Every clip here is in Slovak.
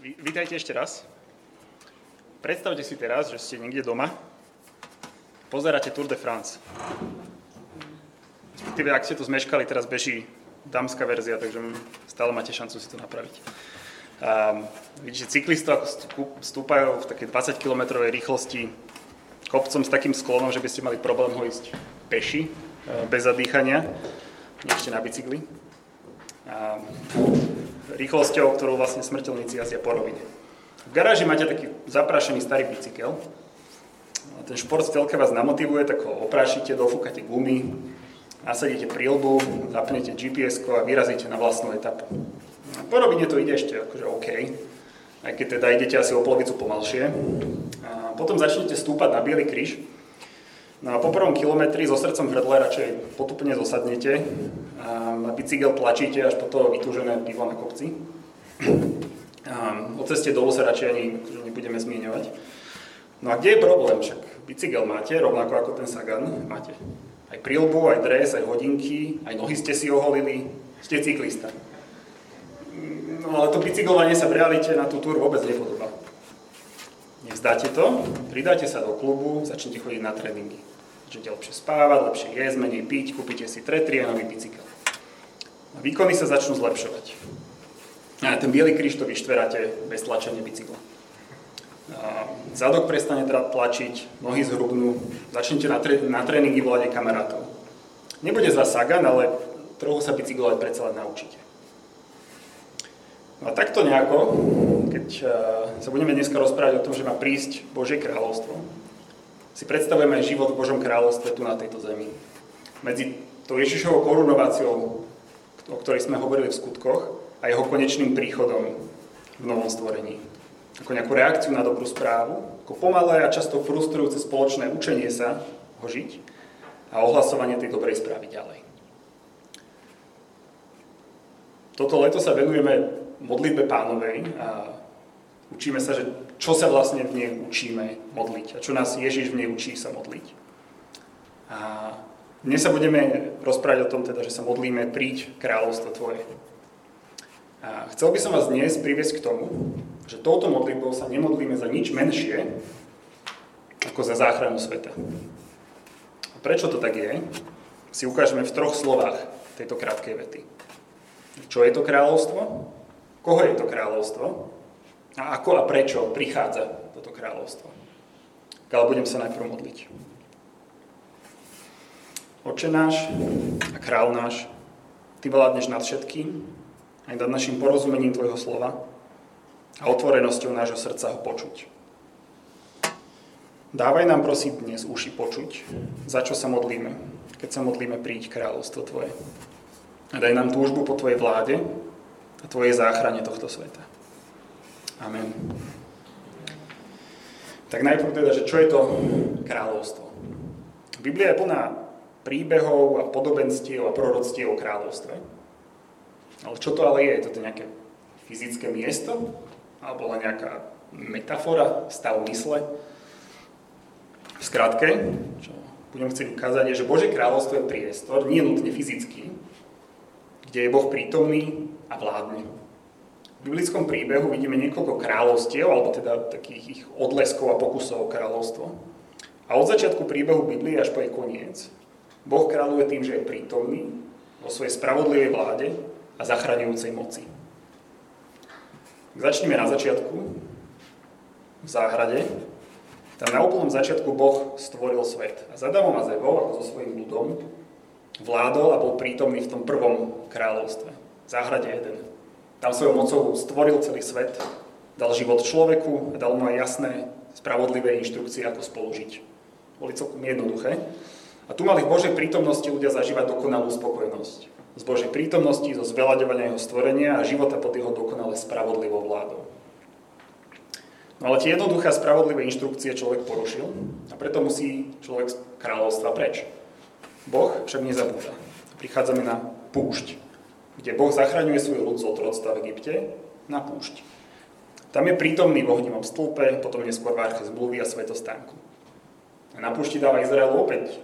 Vítajte ešte raz. Predstavte si teraz, že ste niekde doma, pozeráte Tour de France. Respektíve, ak ste to zmeškali, teraz beží dámska verzia, takže stále máte šancu si to napraviť. Um, vidíte cyklistov, ako stúpajú v takej 20 km rýchlosti kopcom s takým sklonom, že by ste mali problém ho ísť peši, e, bez zadýchania, ešte na bicykli. Um, rýchlosťou, ktorou vlastne smrteľníci jazdia po rovine. V garáži máte taký zaprašený starý bicykel. Ten šport v telke vás namotivuje, tak ho oprášite, dofúkate gumy, nasadíte prílbu, zapnete gps a vyrazíte na vlastnú etapu. Po rovine to ide ešte akože OK, aj keď teda idete asi o polovicu pomalšie. A potom začnete stúpať na Bielý kríž, No a po prvom kilometri so srdcom v hrdle radšej potupne zosadnete a bicykel tlačíte až po to vytúžené pivo na kopci. A o ceste dolu sa radšej ani nebudeme zmieňovať. No a kde je problém? Však bicykel máte, rovnako ako ten Sagan, máte aj prílbu, aj dres, aj hodinky, aj nohy ste si oholili, ste cyklista. No ale to bicyklovanie sa v realite na tú túr vôbec nepodobá. Nevzdáte to, pridáte sa do klubu, začnete chodiť na tréningy. Začnete lepšie spávať, lepšie jesť, menej piť, kúpite si tretri a nový bicykel. Výkony sa začnú zlepšovať. A ten biely kríž to vyštveráte bez tlačenia bicykla. A zadok prestane tlačiť, nohy zhrubnú, začnete na, tre- na tréningy volať kamarátov. Nebude z vás sagan, ale trochu sa bicyklovať predsa len naučíte. No a takto nejako, keď sa budeme dneska rozprávať o tom, že má prísť Božie kráľovstvo, si predstavujeme život v Božom kráľovstve tu na tejto zemi. Medzi tou Ježišovou korunováciou, o ktorej sme hovorili v skutkoch, a jeho konečným príchodom v novom stvorení. Ako nejakú reakciu na dobrú správu, ako pomalé a často frustrujúce spoločné učenie sa ho žiť a ohlasovanie tej dobrej správy ďalej. Toto leto sa venujeme modlitbe pánovej a učíme sa, že čo sa vlastne v nej učíme modliť a čo nás Ježiš v nej učí sa modliť. A dnes sa budeme rozprávať o tom, teda, že sa modlíme príď kráľovstvo Tvoje. A chcel by som vás dnes priviesť k tomu, že touto modlitbou sa nemodlíme za nič menšie, ako za záchranu sveta. A prečo to tak je, si ukážeme v troch slovách tejto krátkej vety. Čo je to kráľovstvo? Koho je to kráľovstvo? A ako a prečo prichádza toto kráľovstvo. Ale budem sa najprv modliť. Oče náš a král náš, Ty vládneš nad všetkým, aj nad našim porozumením Tvojho slova a otvorenosťou nášho srdca ho počuť. Dávaj nám prosím dnes uši počuť, za čo sa modlíme, keď sa modlíme príť kráľovstvo Tvoje. A daj nám túžbu po Tvojej vláde a Tvojej záchrane tohto sveta. Amen. Tak najprv teda, že čo je to kráľovstvo? Biblia je plná príbehov a podobenstiev a proroctiev o kráľovstve. Ale čo to ale je? Je to nejaké fyzické miesto? Alebo len nejaká metafora, stav mysle? V skratke, čo budem chcieť ukázať, je, že Bože kráľovstvo je priestor, nie nutne fyzický, kde je Boh prítomný a vládne. V biblickom príbehu vidíme niekoľko kráľovstiev, alebo teda takých ich odleskov a pokusov o kráľovstvo. A od začiatku príbehu Biblie až po jej koniec Boh kráľuje tým, že je prítomný vo svojej spravodlivej vláde a zachraňujúcej moci. Začneme na začiatku, v záhrade. Tam na úplnom začiatku Boh stvoril svet. A za Adamom a Zevou, ako so svojím ľudom, vládol a bol prítomný v tom prvom kráľovstve. V záhrade jeden. Tam svojou mocou stvoril celý svet, dal život človeku a dal mu aj jasné, spravodlivé inštrukcie, ako spolužiť. Boli celkom jednoduché. A tu mali v Božej prítomnosti ľudia zažívať dokonalú spokojnosť. Z Božej prítomnosti, zo zveľaďovania jeho stvorenia a života pod jeho dokonale spravodlivou vládou. No ale tie jednoduché a spravodlivé inštrukcie človek porušil a preto musí človek z kráľovstva preč. Boh však nezabúda. Prichádzame na púšť, kde Boh zachraňuje svoj ľud z otroctva v Egypte na púšť. Tam je prítomný v ohnivom stĺpe, potom neskôr v arche zmluvy a svetostánku. A na púšti dáva Izrael opäť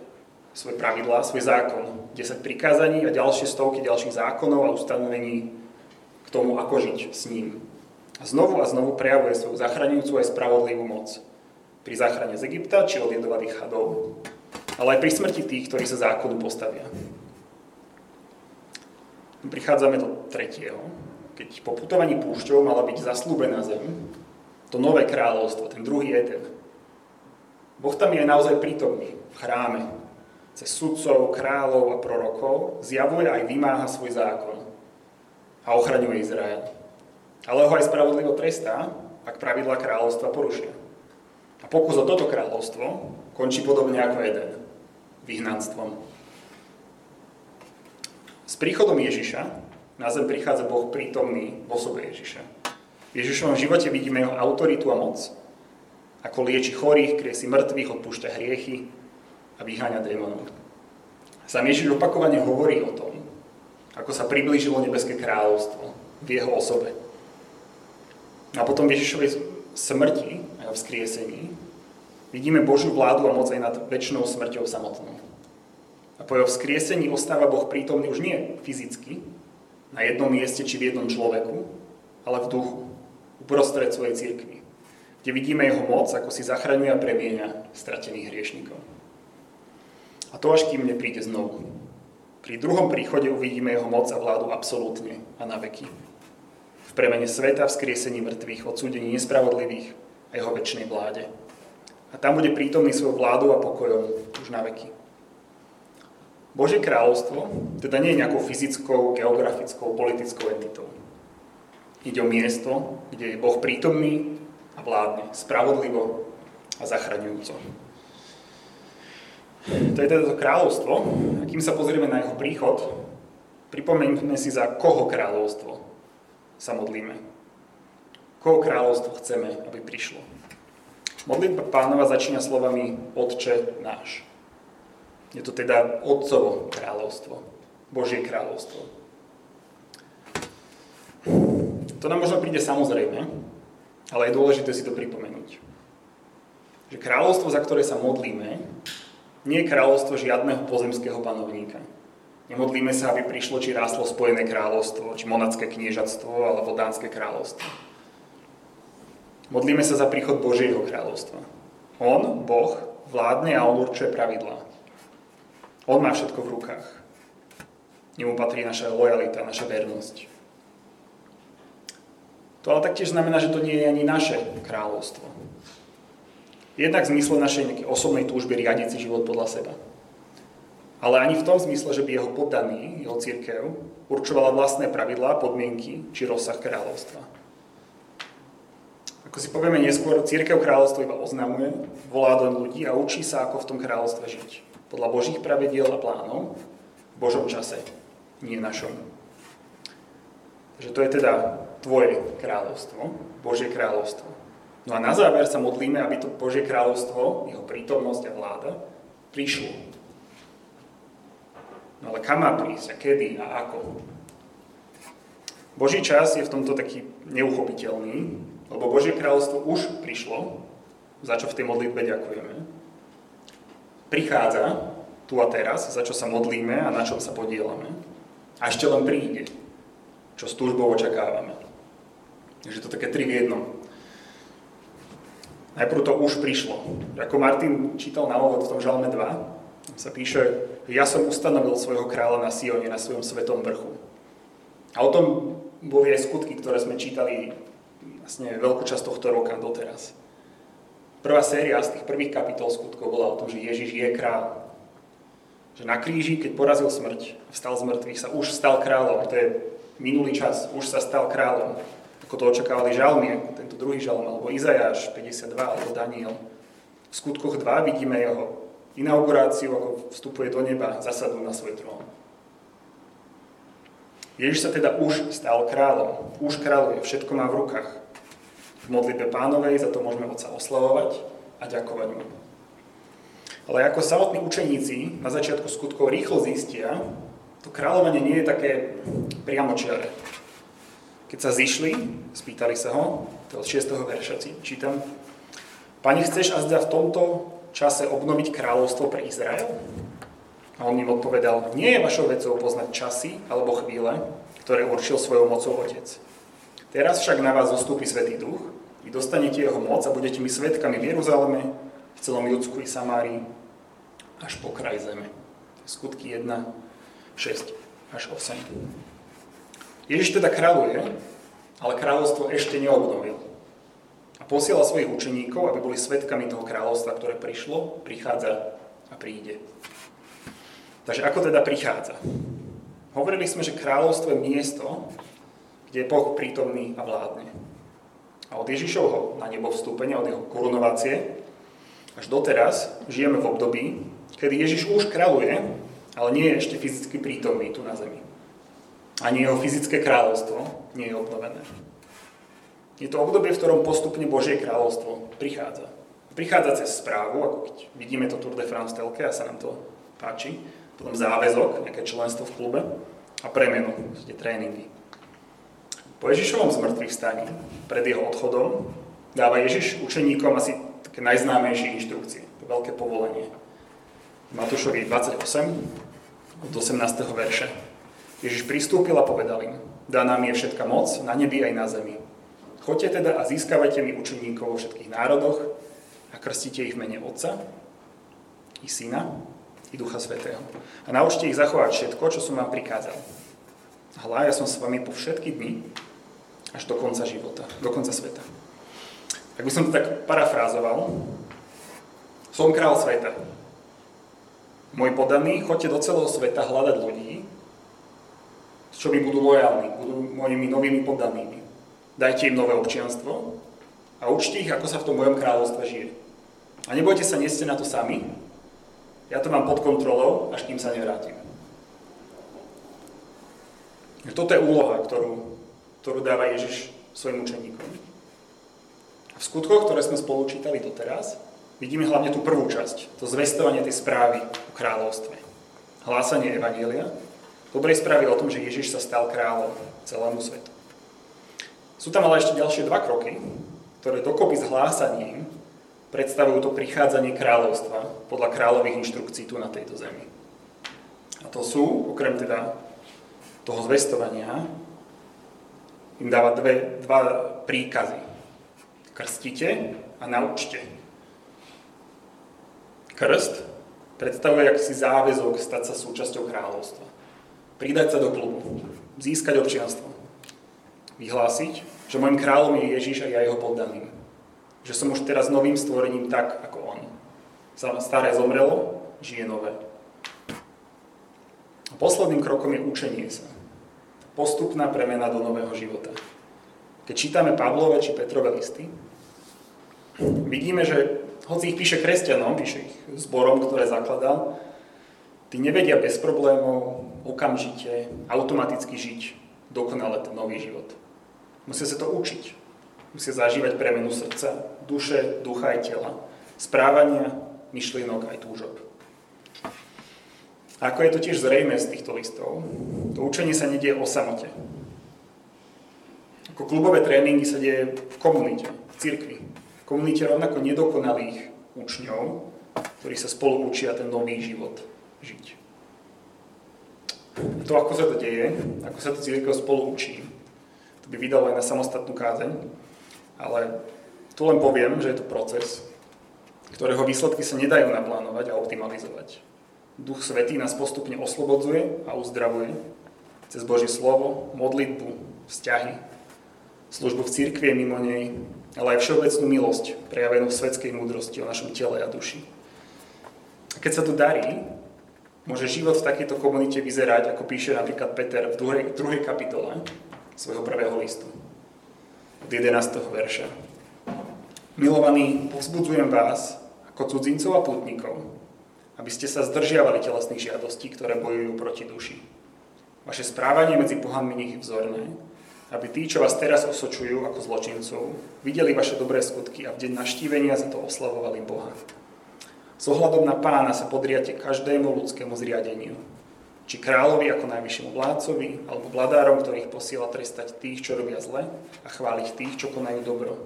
svoje pravidlá, svoj zákon, 10 prikázaní a ďalšie stovky ďalších zákonov a ustanovení k tomu, ako žiť s ním. A znovu a znovu prejavuje svoju zachraňujúcu aj spravodlivú moc. Pri záchrane z Egypta či od jedovatých chadov, ale aj pri smrti tých, ktorí sa zákonu postavia. Prichádzame do tretieho. Keď po putovaní púšťou mala byť zaslúbená zem, to nové kráľovstvo, ten druhý Eden. Boh tam je naozaj prítomný v chráme. Cez sudcov, kráľov a prorokov zjavuje aj vymáha svoj zákon a ochraňuje Izrael. Ale ho aj spravodlivo trestá, ak pravidla kráľovstva porušia. A pokus o toto kráľovstvo končí podobne ako jeden, vyhnanstvom. S príchodom Ježiša na zem prichádza Boh prítomný v osobe Ježiša. V Ježišovom živote vidíme jeho autoritu a moc. Ako lieči chorých, kriesi mŕtvych, odpúšťa hriechy a vyháňa démonov. Sám Ježiš opakovane hovorí o tom, ako sa priblížilo nebeské kráľovstvo v jeho osobe. A potom v Ježišovej smrti a vzkriesení vidíme Božiu vládu a moc aj nad väčšnou smrťou samotnou. Po jeho vzkriesení ostáva Boh prítomný už nie fyzicky, na jednom mieste či v jednom človeku, ale v duchu, uprostred svojej cirkvi, kde vidíme jeho moc, ako si zachraňuje a premieňa stratených hriešnikov. A to až kým nepríde znovu. Pri druhom príchode uvidíme jeho moc a vládu absolútne a na veky. V premene sveta, v skriesení mŕtvych, odsúdení nespravodlivých a jeho väčšnej vláde. A tam bude prítomný svojou vládou a pokojom už na veky. Božie kráľovstvo teda nie je nejakou fyzickou, geografickou, politickou entitou. Ide o miesto, kde je Boh prítomný a vládne spravodlivo a zachraňujúco. To je teda to kráľovstvo. A kým sa pozrieme na jeho príchod, pripomeňme si, za koho kráľovstvo sa modlíme. Koho kráľovstvo chceme, aby prišlo. Modlitba pánova začína slovami Otče náš. Je to teda Otcovo kráľovstvo, Božie kráľovstvo. To nám možno príde samozrejme, ale je dôležité si to pripomenúť. Že kráľovstvo, za ktoré sa modlíme, nie je kráľovstvo žiadneho pozemského panovníka. Nemodlíme sa, aby prišlo či ráslo Spojené kráľovstvo, či monacké kniežatstvo, alebo Dánske kráľovstvo. Modlíme sa za príchod Božieho kráľovstva. On, Boh, vládne a on určuje pravidlá. On má všetko v rukách. Nemu patrí naša lojalita, naša vernosť. To ale taktiež znamená, že to nie je ani naše kráľovstvo. Jednak v zmysle našej nejakej osobnej túžby riadiť si život podľa seba. Ale ani v tom zmysle, že by jeho poddaný, jeho církev, určovala vlastné pravidlá, podmienky či rozsah kráľovstva. Ako si povieme neskôr, církev kráľovstvo iba oznamuje, volá do ľudí a učí sa, ako v tom kráľovstve žiť podľa Božích pravidiel a plánov v Božom čase, nie našom. Takže to je teda tvoje kráľovstvo, Božie kráľovstvo. No a na záver sa modlíme, aby to Božie kráľovstvo, jeho prítomnosť a vláda prišlo. No ale kam má prísť a kedy a ako? Boží čas je v tomto taký neuchopiteľný, lebo Božie kráľovstvo už prišlo, za čo v tej modlitbe ďakujeme prichádza tu a teraz, za čo sa modlíme a na čom sa podielame. A ešte len príde, čo s túžbou očakávame. Takže to také tri v jednom. Najprv to už prišlo. Ako Martin čítal na úvod v tom žalme 2, sa píše, ja som ustanovil svojho kráľa na Sione, na svojom svetom vrchu. A o tom boli aj skutky, ktoré sme čítali vlastne veľkú časť tohto roka doteraz. Prvá séria z tých prvých kapitol skutkov bola o tom, že Ježiš je král. Že na kríži, keď porazil smrť, vstal z mŕtvych, sa už stal kráľom. To je minulý čas, už sa stal kráľom. Ako to očakávali žalmy, ako tento druhý žalm, alebo Izajáš 52, alebo Daniel. V skutkoch 2 vidíme jeho inauguráciu, ako vstupuje do neba, zasadnú na svoj trón. Ježiš sa teda už stal kráľom. Už kráľuje, všetko má v rukách v modlitbe pánovej, za to môžeme Otca oslavovať a ďakovať mu. Ale ako samotní učeníci na začiatku skutkov rýchlo zistia, to kráľovanie nie je také priamočiare. Keď sa zišli, spýtali sa ho, to od 6. verša čítam, Pane, chceš azda v tomto čase obnoviť kráľovstvo pre Izrael? A on im odpovedal, nie je vašou vecou poznať časy alebo chvíle, ktoré určil svojou mocou Otec. Teraz však na vás zostúpi Svetý Duch, vy dostanete jeho moc a budete mi svetkami v Jeruzaleme, v celom Judsku i Samárii, až po kraj zeme. Skutky 1, 6 až 8. Ježiš teda kráľuje, ale kráľovstvo ešte neobnovil. A posiela svojich učeníkov, aby boli svetkami toho kráľovstva, ktoré prišlo, prichádza a príde. Takže ako teda prichádza? Hovorili sme, že kráľovstvo je miesto, kde je Boh prítomný a vládne. A od Ježišovho na nebo vstúpenia, od jeho korunovácie, až doteraz žijeme v období, kedy Ježiš už kráľuje, ale nie je ešte fyzicky prítomný tu na zemi. Ani jeho fyzické kráľovstvo nie je obnovené. Je to obdobie, v ktorom postupne Božie kráľovstvo prichádza. Prichádza cez správu, ako keď vidíme to Tour de France telke a sa nám to páči, potom záväzok, nejaké členstvo v klube a premenu, tréningy. Po Ježišovom zmrtvých staní, pred jeho odchodom, dáva Ježiš učeníkom asi také najznámejšie inštrukcie, veľké povolenie. Matúšovi 28, od 18. verše. Ježiš pristúpil a povedal im, dá nám je všetka moc na nebi aj na zemi. Choďte teda a získavajte mi učeníkov vo všetkých národoch a krstite ich v mene Otca i Syna i Ducha Svetého. A naučte ich zachovať všetko, čo som vám prikázal. Hľa, ja som s vami po všetky dny až do konca života, do konca sveta. Ak by som to tak parafrázoval, som král sveta. Môj podaný, choďte do celého sveta hľadať ľudí, čo mi budú lojálni, budú mojimi novými poddanými. Dajte im nové občianstvo a učte ich, ako sa v tom mojom kráľovstve žije. A nebojte sa, nie na to sami. Ja to mám pod kontrolou, až kým sa nevrátim. Toto je úloha, ktorú ktorú dáva Ježiš svojim učeníkom. V skutkoch, ktoré sme spolu čítali doteraz, vidíme hlavne tú prvú časť, to zvestovanie tej správy o kráľovstve. Hlásanie Evanielia, dobrej správy o tom, že Ježiš sa stal kráľom celému svetu. Sú tam ale ešte ďalšie dva kroky, ktoré dokopy s hlásaním predstavujú to prichádzanie kráľovstva podľa kráľových inštrukcií tu na tejto zemi. A to sú, okrem teda toho zvestovania, im dáva dve, dva príkazy. Krstite a naučte. Krst predstavuje aký záväzok stať sa súčasťou kráľovstva. Pridať sa do klubu, získať občianstvo. Vyhlásiť, že môjim kráľom je Ježiš a ja jeho poddaným. Že som už teraz novým stvorením tak, ako on. Staré zomrelo, žije nové. A posledným krokom je učenie sa postupná premena do nového života. Keď čítame Pavlové či Petrové listy, vidíme, že hoci ich píše kresťanom, píše ich zborom, ktoré zakladal, tí nevedia bez problémov okamžite, automaticky žiť dokonale ten nový život. Musia sa to učiť. Musia zažívať premenu srdca, duše, ducha aj tela, správania, myšlienok aj túžob. Ako je to tiež zrejme z týchto listov, to učenie sa nedie o samote. Ako klubové tréningy sa deje v komunite, v cirkvi. V komunite rovnako nedokonalých učňov, ktorí sa spolu učia ten nový život žiť. To, ako sa to deje, ako sa to církev spolu učí, to by vydalo aj na samostatnú kázeň, ale tu len poviem, že je to proces, ktorého výsledky sa nedajú naplánovať a optimalizovať. Duch Svetý nás postupne oslobodzuje a uzdravuje cez Božie slovo, modlitbu, vzťahy, službu v cirkvi mimo nej, ale aj všeobecnú milosť, prejavenú v svetskej múdrosti o našom tele a duši. A keď sa to darí, môže život v takejto komunite vyzerať, ako píše napríklad Peter v druhej, druhej kapitole svojho prvého listu, od 11. verša. Milovaní, povzbudzujem vás, ako cudzincov a putníkov, aby ste sa zdržiavali telesných žiadostí, ktoré bojujú proti duši. Vaše správanie medzi pohanmi nech je vzorné, aby tí, čo vás teraz osočujú ako zločincov, videli vaše dobré skutky a v deň naštívenia za to oslavovali Boha. S ohľadom na pána sa podriate každému ľudskému zriadeniu, či kráľovi ako najvyššiemu vládcovi, alebo vladárom, ktorých posiela trestať tých, čo robia zle a chváliť tých, čo konajú dobro.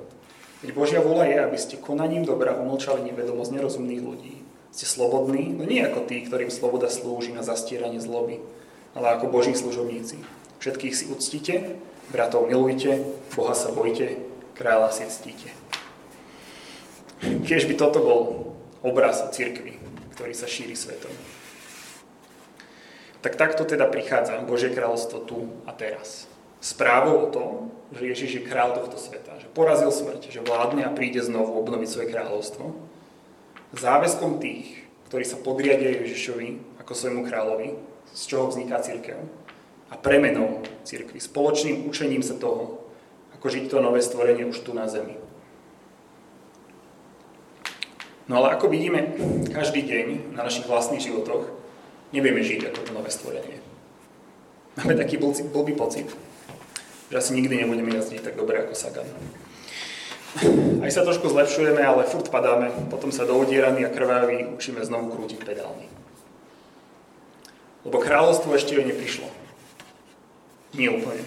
Veď Božia vôľa je, aby ste konaním dobra umlčali nevedomosť nerozumných ľudí ste slobodní, no nie ako tí, ktorým sloboda slúži na zastieranie zloby, ale ako Boží služobníci. Všetkých si uctite, bratov milujte, Boha sa bojte, kráľa si ctíte. Kiež by toto bol obraz cirkvi, ktorý sa šíri svetom. Tak takto teda prichádza Božie kráľovstvo tu a teraz. Správou o tom, že Ježiš je kráľ tohto sveta, že porazil smrť, že vládne a príde znovu obnoviť svoje kráľovstvo. Záväzkom tých, ktorí sa podriadia Ježišovi ako svojmu kráľovi, z čoho vzniká církev, a premenou církvy, spoločným učením sa toho, ako žiť to nové stvorenie už tu na zemi. No ale ako vidíme, každý deň na našich vlastných životoch nevieme žiť ako to nové stvorenie. Máme taký blbý pocit, že asi nikdy nebudeme jazdiť tak dobre ako Sagan. Aj sa trošku zlepšujeme, ale furt padáme, potom sa doodieraní a krvaví učíme znovu krútiť pedálmi. Lebo kráľovstvo ešte neprišlo. Nie úplne.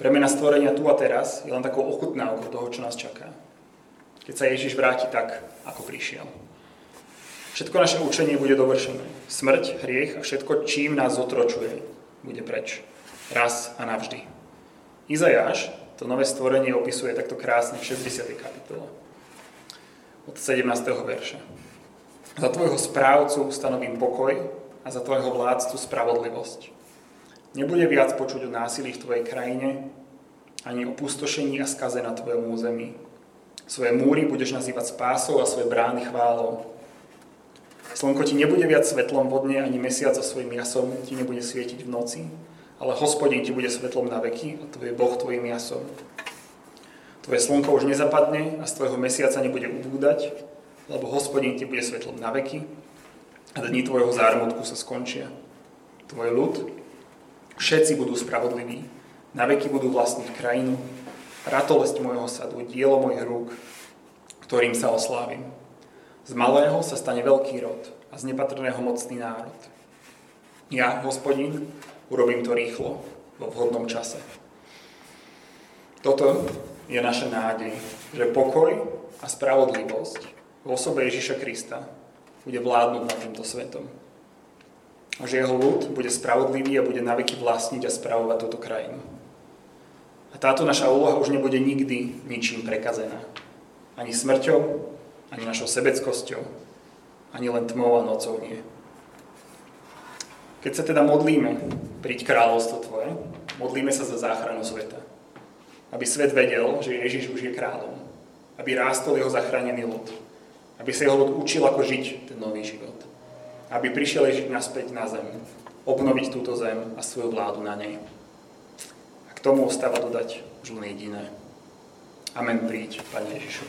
Premena stvorenia tu a teraz je len takou ochutnávkou toho, čo nás čaká. Keď sa Ježiš vráti tak, ako prišiel. Všetko naše učenie bude dovršené. Smrť, hriech a všetko, čím nás zotročuje, bude preč. Raz a navždy. Izajáš to nové stvorenie opisuje takto krásne v 60. kapitole. Od 17. verša. Za tvojho správcu stanovím pokoj a za tvojho vládcu spravodlivosť. Nebude viac počuť o násilí v tvojej krajine, ani o pustošení a skaze na tvojom území. Svoje múry budeš nazývať spásou a svoje brány chválou. Slnko ti nebude viac svetlom vodne, ani mesiac so svojím jasom ti nebude svietiť v noci, ale hospodin ti bude svetlom na veky a tvoj Boh tvojim jasom. Tvoje slnko už nezapadne a z tvojho mesiaca nebude ubúdať, lebo hospodin ti bude svetlom na veky a dni tvojho zármutku sa skončia. Tvoj ľud, všetci budú spravodliví, na veky budú vlastniť krajinu, ratolesť môjho sadu, dielo mojich rúk, ktorým sa oslávim. Z malého sa stane veľký rod a z nepatrného mocný národ. Ja, hospodin, urobím to rýchlo, vo vhodnom čase. Toto je naša nádej, že pokoj a spravodlivosť v osobe Ježiša Krista bude vládnuť nad týmto svetom. A že jeho ľud bude spravodlivý a bude naveky vlastniť a spravovať túto krajinu. A táto naša úloha už nebude nikdy ničím prekazená. Ani smrťou, ani našou sebeckosťou, ani len tmou a nocou nie. Keď sa teda modlíme, príď kráľovstvo Tvoje, modlíme sa za záchranu sveta. Aby svet vedel, že Ježiš už je kráľom. Aby rástol jeho zachránený ľud aby sa jeho ľud učil, ako žiť ten nový život. Aby prišiel Ježiš naspäť na zem, obnoviť túto zem a svoju vládu na nej. A k tomu ostáva dodať už len jediné. Amen, príď, Pane Ježišu.